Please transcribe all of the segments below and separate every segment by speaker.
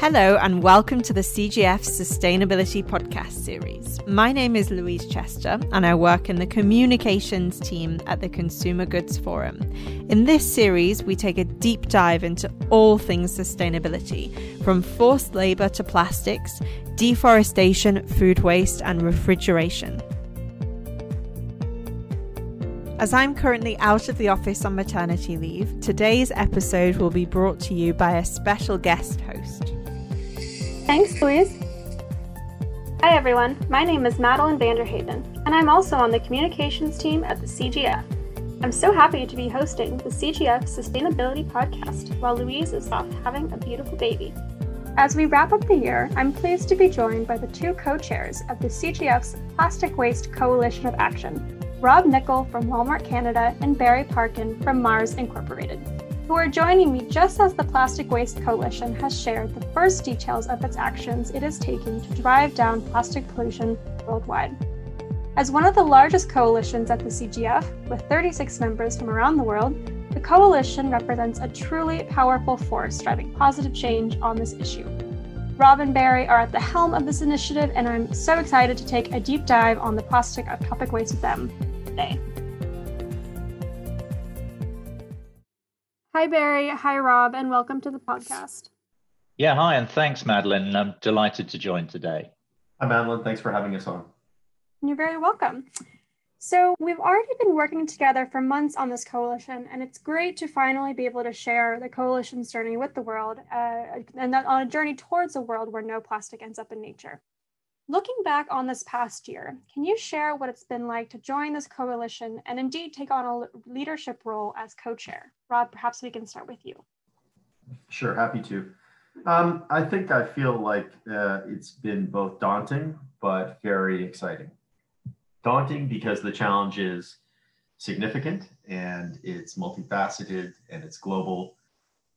Speaker 1: Hello, and welcome to the CGF Sustainability Podcast Series. My name is Louise Chester, and I work in the communications team at the Consumer Goods Forum. In this series, we take a deep dive into all things sustainability, from forced labour to plastics, deforestation, food waste, and refrigeration. As I'm currently out of the office on maternity leave, today's episode will be brought to you by a special guest host.
Speaker 2: Thanks, Louise. Hi, everyone. My name is Madeline Vanderhaven, and I'm also on the communications team at the CGF. I'm so happy to be hosting the CGF Sustainability Podcast while Louise is off having a beautiful baby. As we wrap up the year, I'm pleased to be joined by the two co chairs of the CGF's Plastic Waste Coalition of Action, Rob Nickel from Walmart Canada and Barry Parkin from Mars Incorporated who are joining me just as the Plastic Waste Coalition has shared the first details of its actions it is taking to drive down plastic pollution worldwide. As one of the largest coalitions at the CGF, with 36 members from around the world, the coalition represents a truly powerful force driving positive change on this issue. Rob and Barry are at the helm of this initiative, and I'm so excited to take a deep dive on the plastic of topic waste with them today. Hi, Barry. Hi, Rob, and welcome to the podcast.
Speaker 3: Yeah, hi, and thanks, Madeline. I'm delighted to join today.
Speaker 4: Hi, Madeline. Thanks for having us on.
Speaker 2: You're very welcome. So, we've already been working together for months on this coalition, and it's great to finally be able to share the coalition's journey with the world uh, and on a journey towards a world where no plastic ends up in nature. Looking back on this past year, can you share what it's been like to join this coalition and indeed take on a leadership role as co chair? Rob, perhaps we can start with you.
Speaker 4: Sure, happy to. Um, I think I feel like uh, it's been both daunting but very exciting. Daunting because the challenge is significant and it's multifaceted and it's global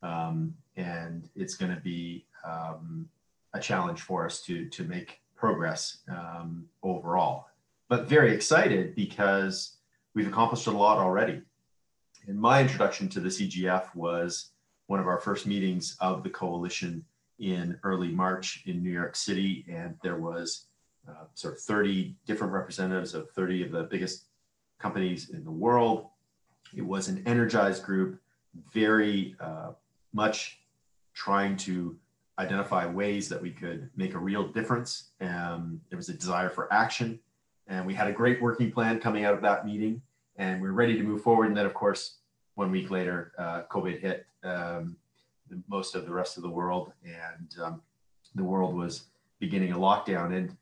Speaker 4: um, and it's going to be um, a challenge for us to to make progress um, overall. But very excited because we've accomplished a lot already. And my introduction to the CGF was one of our first meetings of the coalition in early March in New York City. And there was uh, sort of 30 different representatives of 30 of the biggest companies in the world. It was an energized group, very uh, much trying to identify ways that we could make a real difference. Um, there was a desire for action, and we had a great working plan coming out of that meeting, and we are ready to move forward. And then, of course, one week later, uh, COVID hit um, most of the rest of the world, and um, the world was beginning a lockdown. And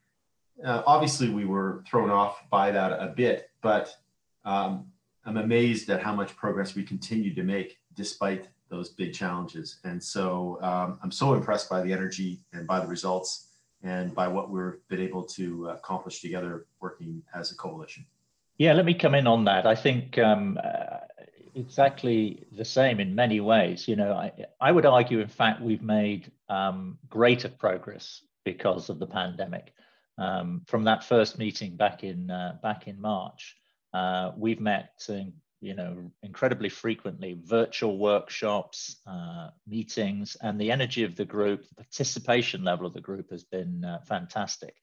Speaker 4: uh, obviously, we were thrown off by that a bit, but um, I'm amazed at how much progress we continued to make despite those big challenges. And so um, I'm so impressed by the energy and by the results and by what we've been able to accomplish together working as a coalition.
Speaker 3: Yeah, let me come in on that. I think um, uh, exactly the same in many ways. You know, I, I would argue, in fact, we've made um, greater progress because of the pandemic. Um, from that first meeting back in uh, back in March, uh, we've met in you know, incredibly frequently, virtual workshops, uh, meetings, and the energy of the group, the participation level of the group has been uh, fantastic.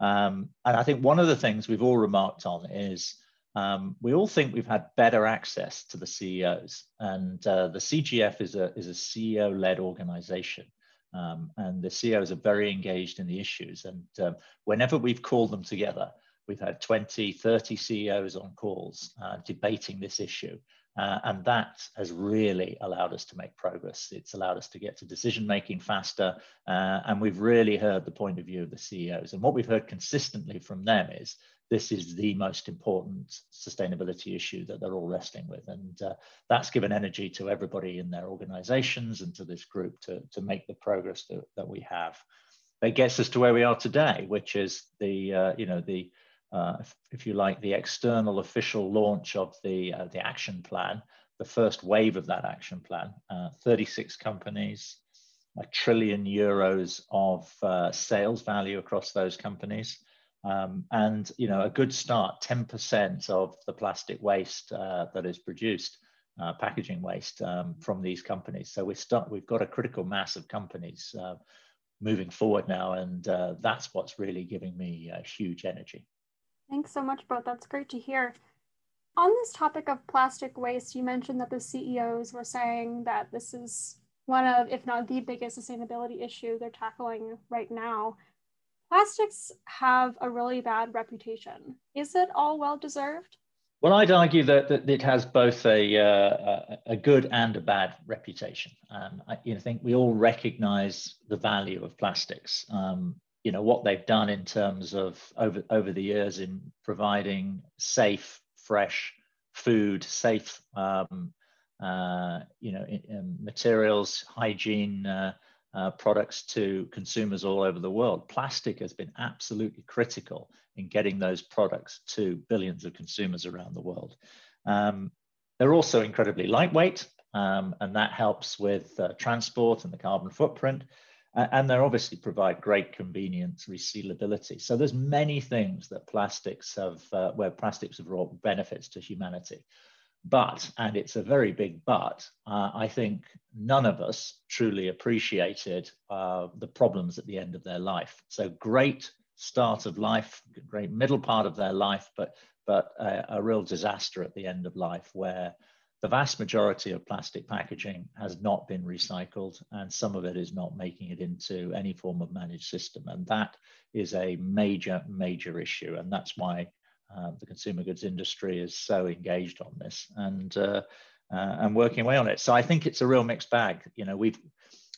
Speaker 3: Um, and I think one of the things we've all remarked on is um, we all think we've had better access to the CEOs, and uh, the CGF is a is a CEO-led organization. Um, and the CEOs are very engaged in the issues. And um, whenever we've called them together, We've had 20, 30 CEOs on calls uh, debating this issue. Uh, and that has really allowed us to make progress. It's allowed us to get to decision making faster. Uh, and we've really heard the point of view of the CEOs. And what we've heard consistently from them is this is the most important sustainability issue that they're all wrestling with. And uh, that's given energy to everybody in their organizations and to this group to, to make the progress that, that we have. That gets us to where we are today, which is the, uh, you know, the uh, if, if, you like, the external official launch of the, uh, the action plan, the first wave of that action plan, uh, 36 companies, a trillion euros of uh, sales value across those companies. Um, and you know a good start 10% of the plastic waste uh, that is produced packaging waste um, from these companies so we start we've got a critical mass of companies moving forward now, and that's what's really giving me huge energy.
Speaker 2: Thanks so much, both. That's great to hear. On this topic of plastic waste, you mentioned that the CEOs were saying that this is one of, if not the biggest sustainability issue they're tackling right now. Plastics have a really bad reputation. Is it all well deserved?
Speaker 3: Well, I'd argue that, that it has both a, uh, a good and a bad reputation. Um, I you know, think we all recognize the value of plastics. Um, you know what they've done in terms of over over the years in providing safe, fresh food, safe um, uh, you know in, in materials, hygiene. Uh, uh, products to consumers all over the world. Plastic has been absolutely critical in getting those products to billions of consumers around the world. Um, they're also incredibly lightweight, um, and that helps with uh, transport and the carbon footprint. Uh, and they obviously provide great convenience, resealability. So there's many things that plastics have, uh, where plastics have brought benefits to humanity. But, and it's a very big but, uh, I think none of us truly appreciated uh, the problems at the end of their life. So great start of life, great middle part of their life, but, but a, a real disaster at the end of life where the vast majority of plastic packaging has not been recycled and some of it is not making it into any form of managed system. And that is a major, major issue. And that's why uh, the consumer goods industry is so engaged on this and uh, uh, and working away on it. So I think it's a real mixed bag. You know, we've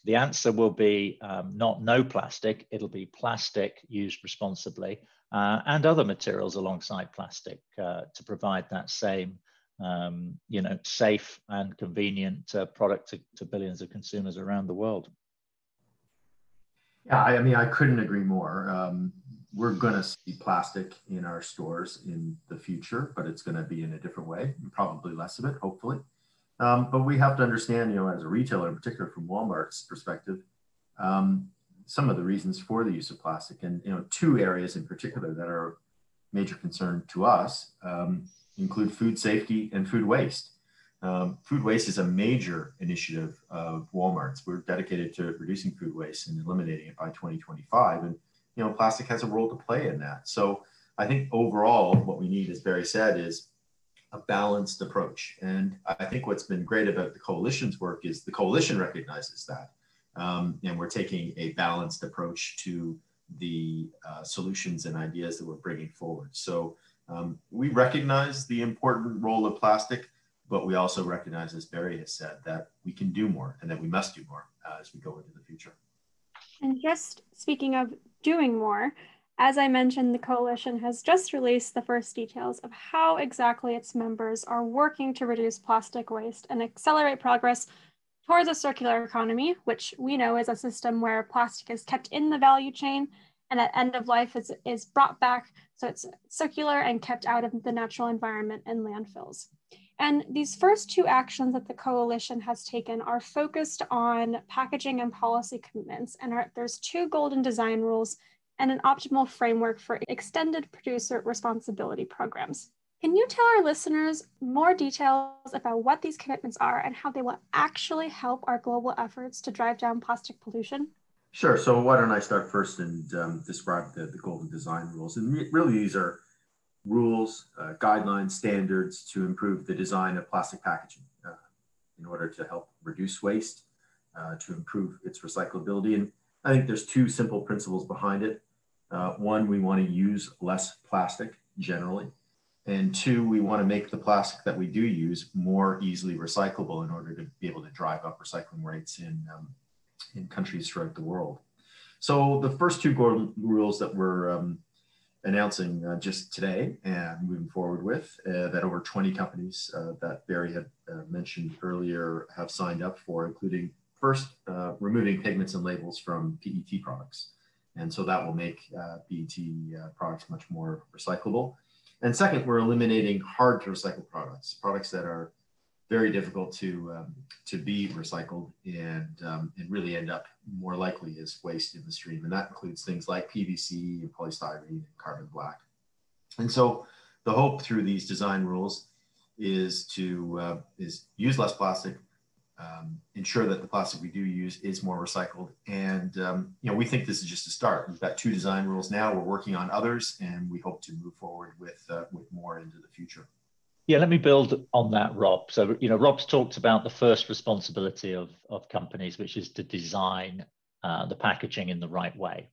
Speaker 3: the answer will be um, not no plastic. It'll be plastic used responsibly uh, and other materials alongside plastic uh, to provide that same um, you know safe and convenient uh, product to, to billions of consumers around the world.
Speaker 4: Yeah, I, I mean, I couldn't agree more. Um, we're going to see plastic in our stores in the future, but it's going to be in a different way, probably less of it, hopefully. Um, but we have to understand, you know, as a retailer, in particular from Walmart's perspective, um, some of the reasons for the use of plastic, and you know, two areas in particular that are major concern to us um, include food safety and food waste. Um, food waste is a major initiative of Walmart's. We're dedicated to reducing food waste and eliminating it by 2025, and you know, plastic has a role to play in that. So I think overall, what we need, as Barry said, is a balanced approach. And I think what's been great about the coalition's work is the coalition recognizes that. Um, and we're taking a balanced approach to the uh, solutions and ideas that we're bringing forward. So um, we recognize the important role of plastic, but we also recognize, as Barry has said, that we can do more and that we must do more uh, as we go into the future.
Speaker 2: And just speaking of doing more, as I mentioned, the coalition has just released the first details of how exactly its members are working to reduce plastic waste and accelerate progress towards a circular economy, which we know is a system where plastic is kept in the value chain and at end of life is, is brought back so it's circular and kept out of the natural environment and landfills. And these first two actions that the coalition has taken are focused on packaging and policy commitments. And are, there's two golden design rules and an optimal framework for extended producer responsibility programs. Can you tell our listeners more details about what these commitments are and how they will actually help our global efforts to drive down plastic pollution?
Speaker 4: Sure. So why don't I start first and um, describe the, the golden design rules? And really, these are rules, uh, guidelines, standards to improve the design of plastic packaging uh, in order to help reduce waste, uh, to improve its recyclability. And I think there's two simple principles behind it. Uh, one, we want to use less plastic generally. And two, we want to make the plastic that we do use more easily recyclable in order to be able to drive up recycling rates in, um, in countries throughout the world. So the first two golden rules that we're um, announcing uh, just today and moving forward with uh, that over 20 companies uh, that Barry had uh, mentioned earlier have signed up for, including first uh, removing pigments and labels from PET products. And so that will make uh, PET products much more recyclable. And second, we're eliminating hard to recycle products, products that are very difficult to um, to be recycled and um, and really end up more likely as waste in the stream, and that includes things like PVC and polystyrene and carbon black. And so, the hope through these design rules is to uh, is use less plastic, um, ensure that the plastic we do use is more recycled. And um, you know, we think this is just a start. We've got two design rules now. We're working on others, and we hope to move forward with uh, with more into the future.
Speaker 3: Yeah, let me build on that, Rob. So, you know, Rob's talked about the first responsibility of, of companies, which is to design uh, the packaging in the right way.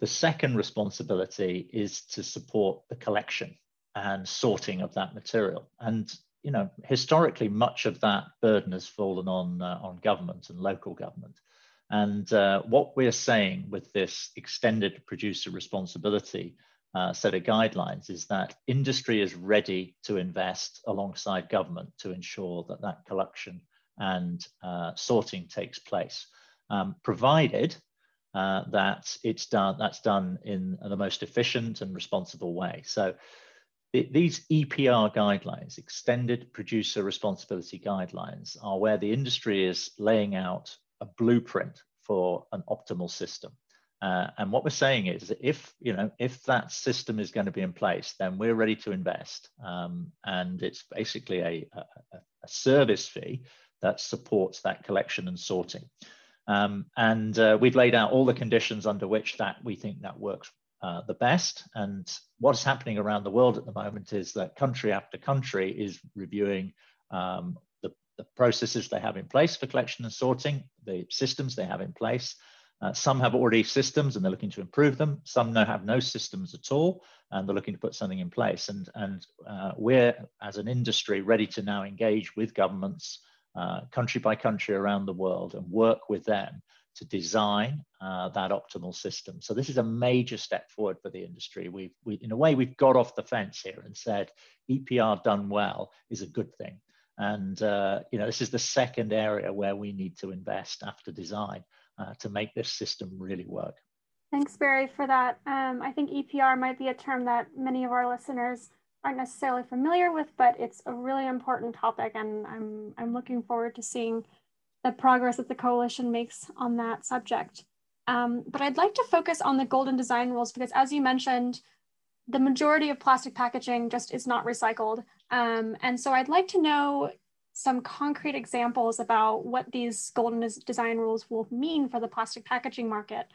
Speaker 3: The second responsibility is to support the collection and sorting of that material. And you know, historically, much of that burden has fallen on uh, on government and local government. And uh, what we're saying with this extended producer responsibility uh, set of guidelines is that industry is ready to invest alongside government to ensure that that collection and uh, sorting takes place, um, provided uh, that it's done that's done in the most efficient and responsible way. So these EPR guidelines, extended producer responsibility guidelines, are where the industry is laying out a blueprint for an optimal system. Uh, and what we're saying is if you know if that system is going to be in place, then we're ready to invest. Um, and it's basically a, a, a, service fee that supports that collection and sorting. Um, and uh, we've laid out all the conditions under which that we think that works uh, the best. And what is happening around the world at the moment is that country after country is reviewing um, the, the, processes they have in place for collection and sorting, the systems they have in place. Uh, some have already systems and they're looking to improve them. Some no, have no systems at all and they're looking to put something in place. And, and uh, we're, as an industry, ready to now engage with governments, uh, country by country around the world and work with them to design uh, that optimal system. So this is a major step forward for the industry. We've, we, in a way, we've got off the fence here and said EPR done well is a good thing. And uh, you know, this is the second area where we need to invest after design uh, to make this system really work.
Speaker 2: Thanks, Barry, for that. Um, I think EPR might be a term that many of our listeners aren't necessarily familiar with, but it's a really important topic, and I'm I'm looking forward to seeing the progress that the coalition makes on that subject. Um, but I'd like to focus on the golden design rules because as you mentioned, the majority of plastic packaging just is not recycled. Um, and so I'd like to know some concrete examples about what these golden design rules will mean for the plastic packaging market.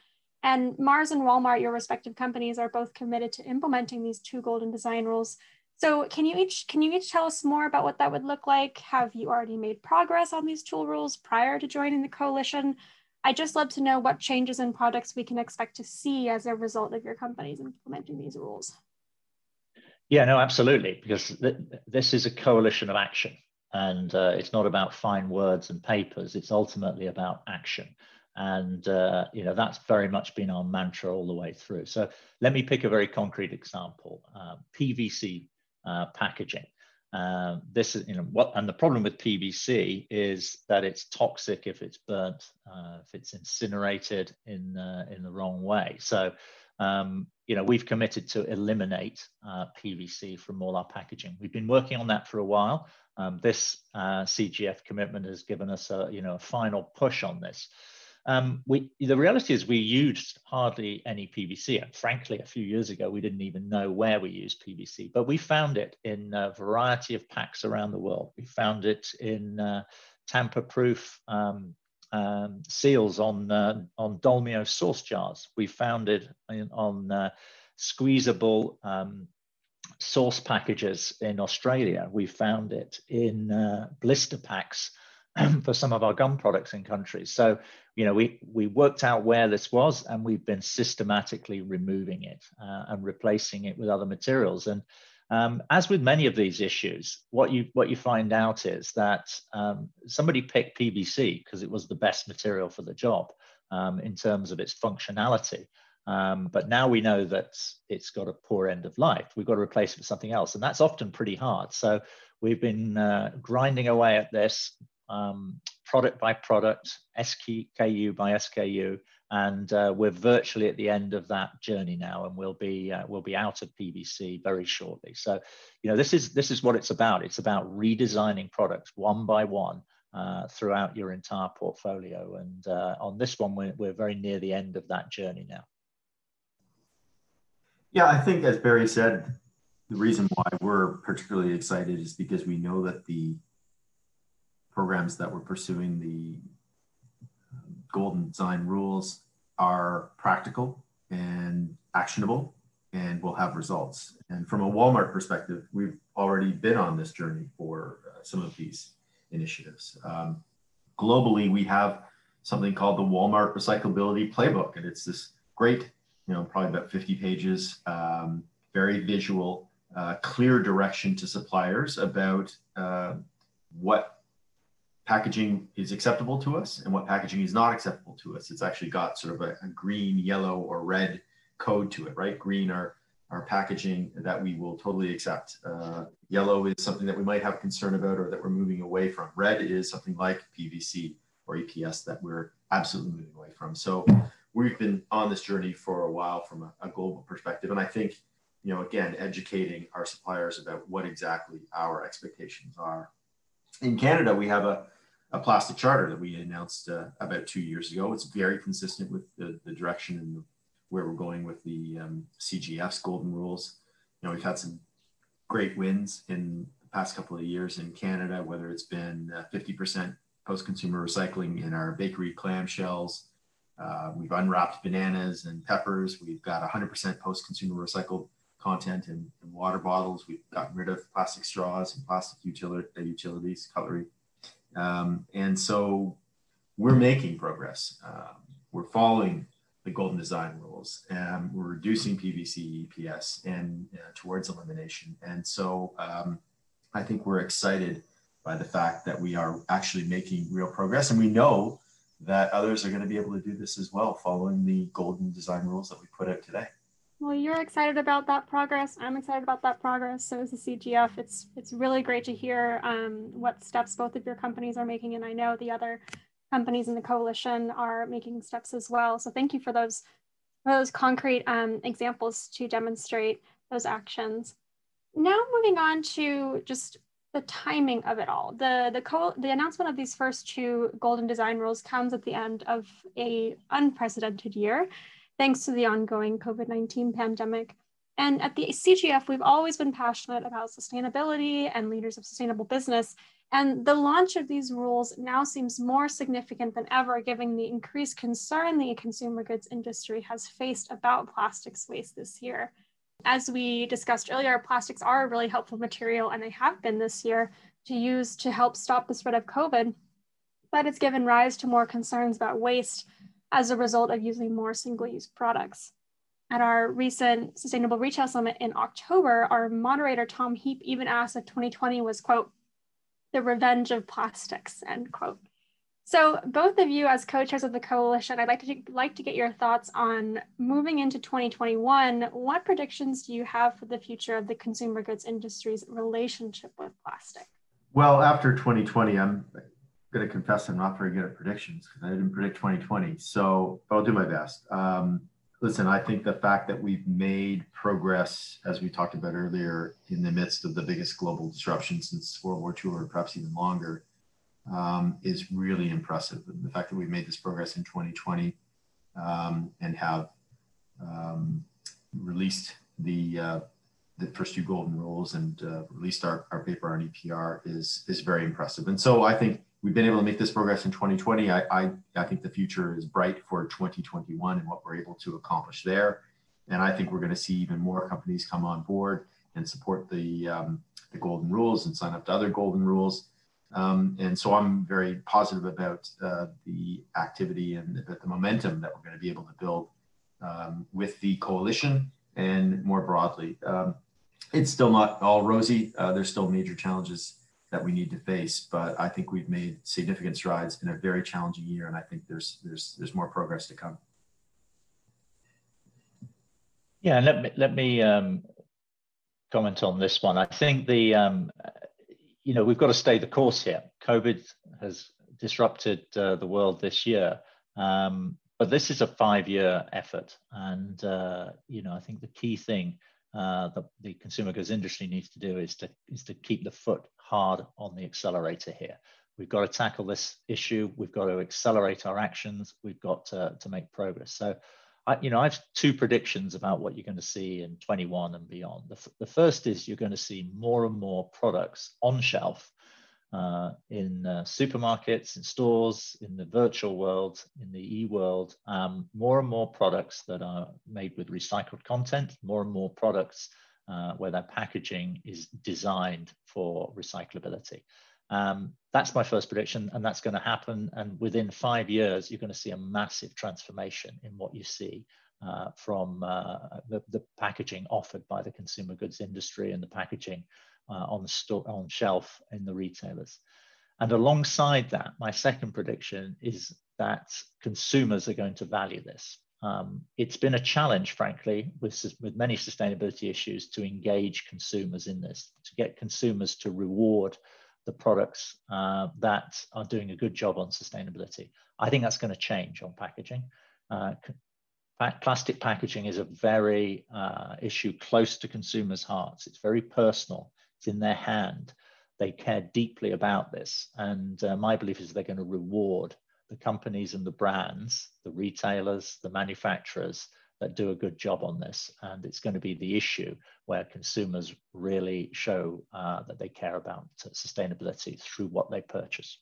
Speaker 2: And Mars and Walmart, your respective companies, are both committed to implementing these two golden design rules. So can you each can you each tell us more about what that would look like? Have you already made progress on these tool rules prior to joining the coalition? I'd just love to know what changes in products we can expect to see as a result of your companies implementing these rules.
Speaker 3: Yeah, no, absolutely, because th this is a coalition of action, and uh, it's not about fine words and papers. It's ultimately about action, and uh, you know that's very much been our mantra all the way through. So let me pick a very concrete example: uh, PVC uh, packaging. Uh, this is, you know, what, and the problem with PVC is that it's toxic if it's burnt, uh, if it's incinerated in in the wrong way. So, um, you know, we've committed to eliminate uh, PVC from all our packaging. We've been working on that for a while. Um, this uh, CGF commitment has given us a, you know, a final push on this. Um, we, the reality is we used hardly any PVC. And frankly, a few years ago, we didn't even know where we used PVC, but we found it in a variety of packs around the world. We found it in uh, tamper-proof um, um, seals on, uh, on Dolmio sauce jars. We found it in, on uh, squeezable sauce packages in Australia. We found it in uh, blister packs for some of our gum products in countries. So, you know, we, we worked out where this was and we've been systematically removing it uh, and replacing it with other materials. And um, as with many of these issues, what you what you find out is that um, somebody picked PVC because it was the best material for the job um, in terms of its functionality. Um, but now we know that it's got a poor end of life. We've got to replace it with something else, and that's often pretty hard. So we've been uh, grinding away at this, um, product by product, SKU by SKU, and uh, we're virtually at the end of that journey now, and we'll be uh, we'll be out of PVC very shortly. So, you know, this is this is what it's about. It's about redesigning products one by one uh, throughout your entire portfolio, and uh, on this one, we're we're very near the end of that journey now.
Speaker 4: Yeah, I think as Barry said, the reason why we're particularly excited is because we know that the programs that we're pursuing the um, golden design rules are practical and actionable and will have results. And from a Walmart perspective, we've already been on this journey for uh, some of these initiatives. Um, globally, we have something called the Walmart Recyclability Playbook, and it's this great, you know, probably about 50 pages, um, very visual, uh, clear direction to suppliers about uh, what packaging is acceptable to us and what packaging is not acceptable to us. It's actually got sort of a, a green, yellow, or red code to it, right? Green are our packaging that we will totally accept. Uh, yellow is something that we might have concern about or that we're moving away from. Red is something like PVC or EPS that we're absolutely moving away from. So we've been on this journey for a while from a, a global perspective. And I think, you know, again, educating our suppliers about what exactly our expectations are. In Canada, we have a, a plastic charter that we announced uh, about two years ago. It's very consistent with the, the direction and where we're going with the um, CGF's golden rules. You know, we've had some great wins in the past couple of years in Canada, whether it's been uh, 50% post-consumer recycling in our bakery clamshells. Uh, we've unwrapped bananas and peppers. We've got 100% post-consumer recycled content in, in, water bottles. We've gotten rid of plastic straws and plastic uh, utilities, cutlery. Um, and so we're making progress. Um, we're following the golden design rules. and we're reducing PVC EPS and uh, towards elimination. And so um, I think we're excited by the fact that we are actually making real progress. And we know that others are going to be able to do this as well, following the golden design rules that we put out today.
Speaker 2: Well, you're excited about that progress. I'm excited about that progress. So is the CGF. It's it's really great to hear um, what steps both of your companies are making, and I know the other companies in the coalition are making steps as well. So thank you for those, for those concrete um, examples to demonstrate those actions. Now moving on to just the timing of it all. The, the, co the announcement of these first two golden design rules comes at the end of a unprecedented year, thanks to the ongoing COVID-19 pandemic. And at the CGF, we've always been passionate about sustainability and leaders of sustainable business. And the launch of these rules now seems more significant than ever, given the increased concern the consumer goods industry has faced about plastics waste this year. As we discussed earlier, plastics are a really helpful material, and they have been this year to use to help stop the spread of COVID. But it's given rise to more concerns about waste as a result of using more single use products. At our recent Sustainable Retail Summit in October, our moderator Tom Heap even asked if 2020 was, quote, the revenge of plastics, end quote. So both of you as co-chairs of the coalition, I'd like to like to get your thoughts on moving into 2021. What predictions do you have for the future of the consumer goods industry's relationship with plastic?
Speaker 4: Well, after 2020, I'm going to confess I'm not very good at predictions because I didn't predict 2020. So I'll do my best. Um, listen, I think the fact that we've made progress, as we talked about earlier, in the midst of the biggest global disruption since World War II, or perhaps even longer, um, is really impressive. And the fact that we've made this progress in 2020 um, and have um, released the uh, the first two golden rules and uh, released our, our paper on EPR is is very impressive. And so I think we've been able to make this progress in 2020. I, I, I, think the future is bright for 2021 and what we're able to accomplish there. And I think we're going to see even more companies come on board and support the, um, the golden rules and sign up to other golden rules. Um, and so I'm very positive about uh, the activity and the, momentum that we're going to be able to build um, with the coalition and more broadly. Um, it's still not all rosy. Uh, there's still major challenges that we need to face. But I think we've made significant strides in a very challenging year, and I think there's there's there's more progress to come.
Speaker 3: Yeah, let me let me um, comment on this one. I think the um, you know we've got to stay the course here. COVID has disrupted uh, the world this year, um, but this is a five-year effort, and uh, you know I think the key thing uh, the, the consumer goods industry needs to do is to is to keep the foot hard on the accelerator here. We've got to tackle this issue. We've got to accelerate our actions. We've got to, to make progress. So, I, you know, I have two predictions about what you're going to see in 21 and beyond. The, the first is you're going to see more and more products on shelf uh, in uh, supermarkets, in stores, in the virtual world, in the e-world, um, more and more products that are made with recycled content, more and more products uh, where their packaging is designed for recyclability. Um, that's my first prediction, and that's going to happen. And within five years, you're going to see a massive transformation in what you see uh, from uh, the, the, packaging offered by the consumer goods industry and the packaging uh, on, store, on shelf in the retailers. And alongside that, my second prediction is that consumers are going to value this. Um, it's been a challenge, frankly, with, with many sustainability issues to engage consumers in this, to get consumers to reward the products uh, that are doing a good job on sustainability. I think that's going to change on packaging. Uh, plastic packaging is a very uh, issue close to consumers' hearts. It's very personal. It's in their hand. They care deeply about this. And uh, my belief is they're going to reward the companies and the brands, the retailers, the manufacturers that do a good job on this. And it's going to be the issue where consumers really show uh, that they care about sustainability through what they purchase.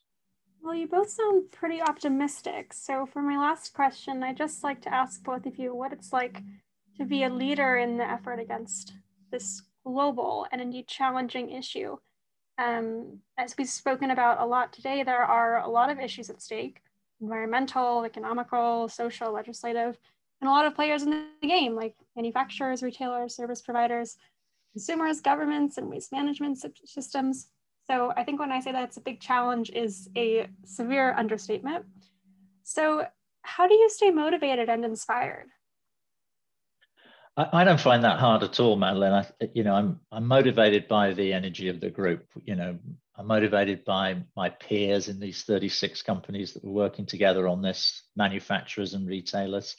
Speaker 2: Well, you both sound pretty optimistic. So, for my last question, I'd just like to ask both of you what it's like to be a leader in the effort against this global and indeed challenging issue. Um, as we've spoken about a lot today, there are a lot of issues at stake environmental, economical, social, legislative, and a lot of players in the game, like manufacturers, retailers, service providers, consumers, governments, and waste management systems. So I think when I say that it's a big challenge is a severe understatement. So how do you stay motivated and inspired?
Speaker 3: I, don't find that hard at all, Madeline. I, you know, I'm I'm motivated by the energy of the group. You know, I'm motivated by my peers in these 36 companies that were working together on this, manufacturers and retailers.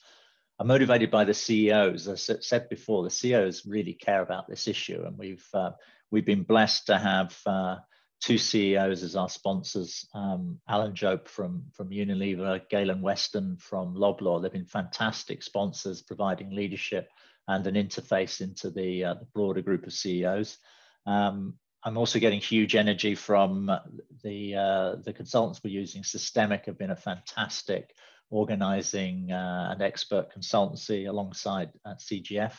Speaker 3: I'm motivated by the CEOs. As I said before, the CEOs really care about this issue, and we've uh, we've been blessed to have uh, two CEOs as our sponsors. Um, Alan Jope from from Unilever, Galen Weston from Loblaw. They've been fantastic sponsors, providing leadership and an interface into the, uh, the broader group of CEOs. Um, I'm also getting huge energy from the uh, the consultants we're using. SYSTEMIQ have been a fantastic organizing uh, and expert consultancy alongside uh, CGF.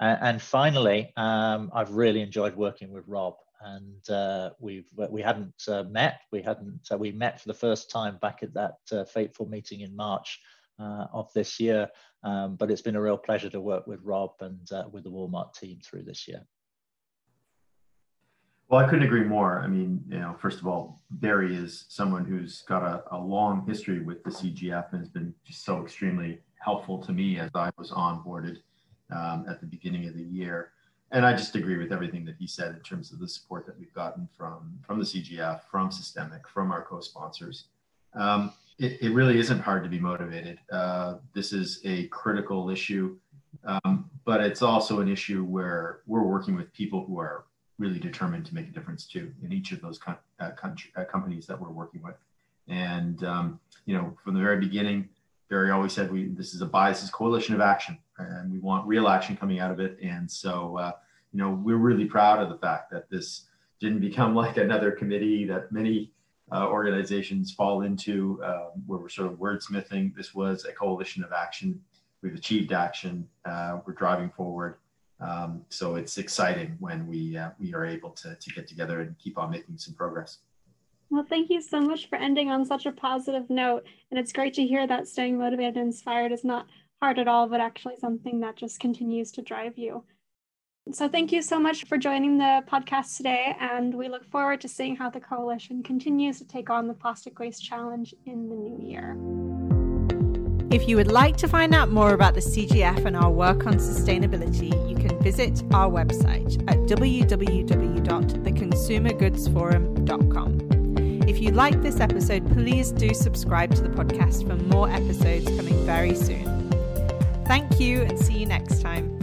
Speaker 3: and finally, um, I've really enjoyed working with Rob. And uh, we've we hadn't uh, met. We hadn't. we met for the first time back at that fateful meeting in March uh, of this year. Um, but it's been a real pleasure to work with Rob and uh, with the Walmart team through this year.
Speaker 4: Well, I couldn't agree more. I mean, you know, first of all, Barry is someone who's got a, a long history with the CGF and has been just so extremely helpful to me as I was onboarded um, at the beginning of the year. And I just agree with everything that he said in terms of the support that we've gotten from from the CGF, from SYSTEMIQ, from our co-sponsors. Um, it, it really isn't hard to be motivated. Uh, this is a critical issue, um, but it's also an issue where we're working with people who are really determined to make a difference too in each of those uh, country, uh, companies that we're working with. And um, you know, from the very beginning, Barry always said we this is a biases coalition of action, and we want real action coming out of it. And so, uh, you know, we're really proud of the fact that this didn't become like another committee that many uh, organizations fall into, uh, where we're sort of wordsmithing. This was a coalition of action. We've achieved action. Uh, we're driving forward. Um, so it's exciting when we uh, we are able to, to get together and keep on making some progress.
Speaker 2: Well, thank you so much for ending on such a positive note. And it's great to hear that staying motivated and inspired is not hard at all, but actually something that just continues to drive you. So thank you so much for joining the podcast today, and we look forward to seeing how the coalition continues to take on the plastic waste challenge in the new year.
Speaker 1: If you would like to find out more about the CGF and our work on sustainability, you can visit our website at www.theconsumergoodsforum.com. If you like this episode, please do subscribe to the podcast for more episodes coming very soon. Thank you and see you next time.